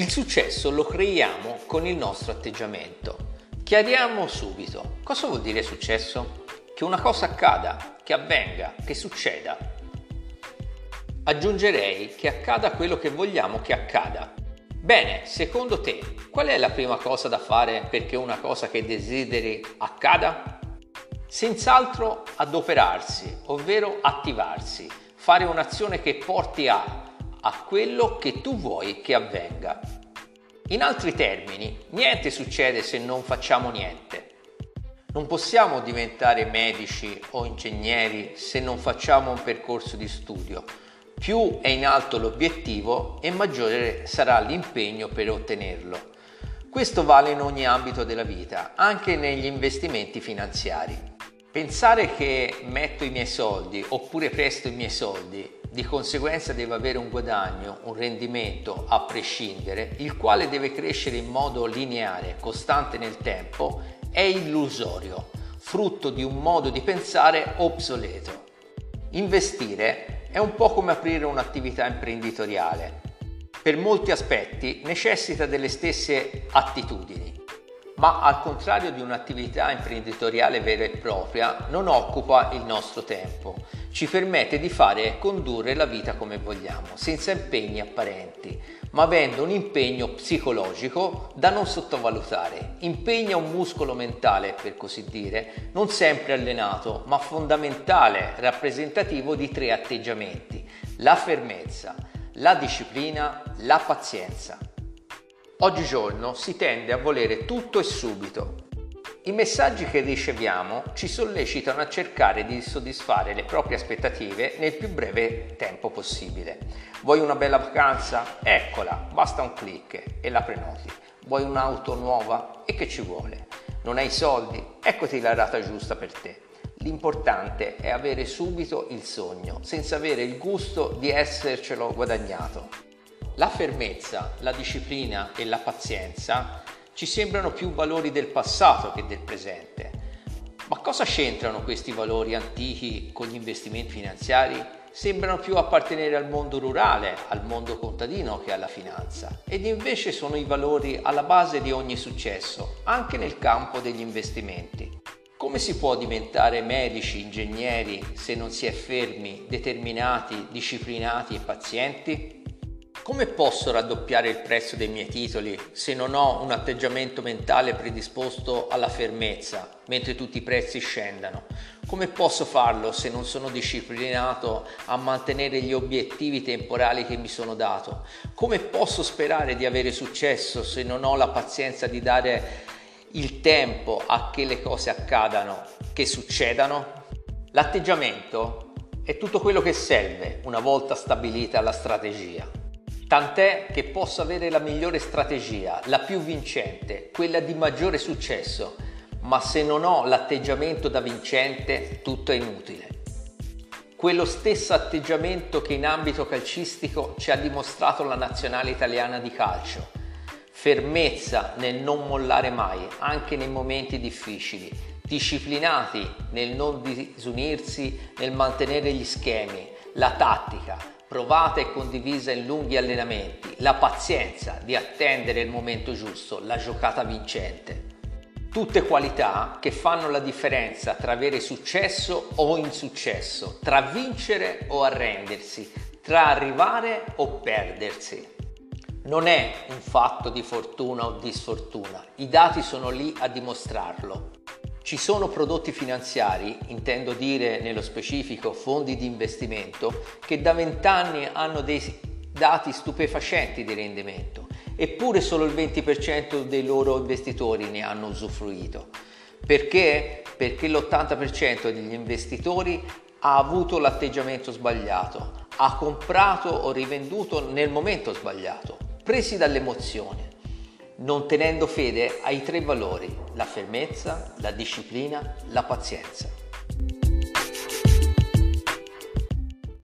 Il successo lo creiamo con il nostro atteggiamento. Chiariamo subito. Cosa vuol dire successo? Che una cosa accada, che avvenga, che succeda. Aggiungerei che accada quello che vogliamo che accada. Bene, secondo te, qual è la prima cosa da fare perché una cosa che desideri accada? Senz'altro adoperarsi, ovvero attivarsi, fare un'azione che porti a a quello che tu vuoi che avvenga. In altri termini, niente succede se non facciamo niente. Non possiamo diventare medici o ingegneri se non facciamo un percorso di studio. Più è in alto l'obiettivo e maggiore sarà l'impegno per ottenerlo. Questo vale in ogni ambito della vita, anche negli investimenti finanziari. Pensare che metto i miei soldi oppure presto i miei soldi di conseguenza deve avere un guadagno, un rendimento a prescindere, il quale deve crescere in modo lineare, costante nel tempo, è illusorio, frutto di un modo di pensare obsoleto. Investire è un po' come aprire un'attività imprenditoriale. Per molti aspetti necessita delle stesse attitudini, ma al contrario di un'attività imprenditoriale vera e propria non occupa il nostro tempo, ci permette di fare e condurre la vita come vogliamo, senza impegni apparenti, ma avendo un impegno psicologico da non sottovalutare. Impegna un muscolo mentale, per così dire, non sempre allenato, ma fondamentale, rappresentativo di tre atteggiamenti, la fermezza, la disciplina, la pazienza. Oggigiorno si tende a volere tutto e subito. I messaggi che riceviamo ci sollecitano a cercare di soddisfare le proprie aspettative nel più breve tempo possibile. Vuoi una bella vacanza? Eccola, basta un clic e la prenoti. Vuoi un'auto nuova? E che ci vuole? Non hai soldi? Eccoti la rata giusta per te. L'importante è avere subito il sogno, senza avere il gusto di essercelo guadagnato. La fermezza, la disciplina e la pazienza ci sembrano più valori del passato che del presente. Ma cosa c'entrano questi valori antichi con gli investimenti finanziari? Sembrano più appartenere al mondo rurale, al mondo contadino che alla finanza. Ed invece sono i valori alla base di ogni successo, anche nel campo degli investimenti. Come si può diventare medici, ingegneri se non si è fermi, determinati, disciplinati e pazienti? Come posso raddoppiare il prezzo dei miei titoli se non ho un atteggiamento mentale predisposto alla fermezza mentre tutti i prezzi scendano? Come posso farlo se non sono disciplinato a mantenere gli obiettivi temporali che mi sono dato? Come posso sperare di avere successo se non ho la pazienza di dare il tempo a che le cose accadano, che succedano? L'atteggiamento è tutto quello che serve una volta stabilita la strategia. Tant'è che posso avere la migliore strategia, la più vincente, quella di maggiore successo, ma se non ho l'atteggiamento da vincente, tutto è inutile. Quello stesso atteggiamento che in ambito calcistico ci ha dimostrato la nazionale italiana di calcio. Fermezza nel non mollare mai, anche nei momenti difficili, disciplinati nel non disunirsi, nel mantenere gli schemi, la tattica, provata e condivisa in lunghi allenamenti, la pazienza di attendere il momento giusto, la giocata vincente. Tutte qualità che fanno la differenza tra avere successo o insuccesso, tra vincere o arrendersi, tra arrivare o perdersi. Non è un fatto di fortuna o di sfortuna, i dati sono lì a dimostrarlo. Ci sono prodotti finanziari, intendo dire nello specifico fondi di investimento, che da vent'anni hanno dei dati stupefacenti di rendimento, eppure solo il 20% dei loro investitori ne hanno usufruito. Perché? Perché l'80% degli investitori ha avuto l'atteggiamento sbagliato, ha comprato o rivenduto nel momento sbagliato, presi dall'emozione non tenendo fede ai tre valori, la fermezza, la disciplina, la pazienza.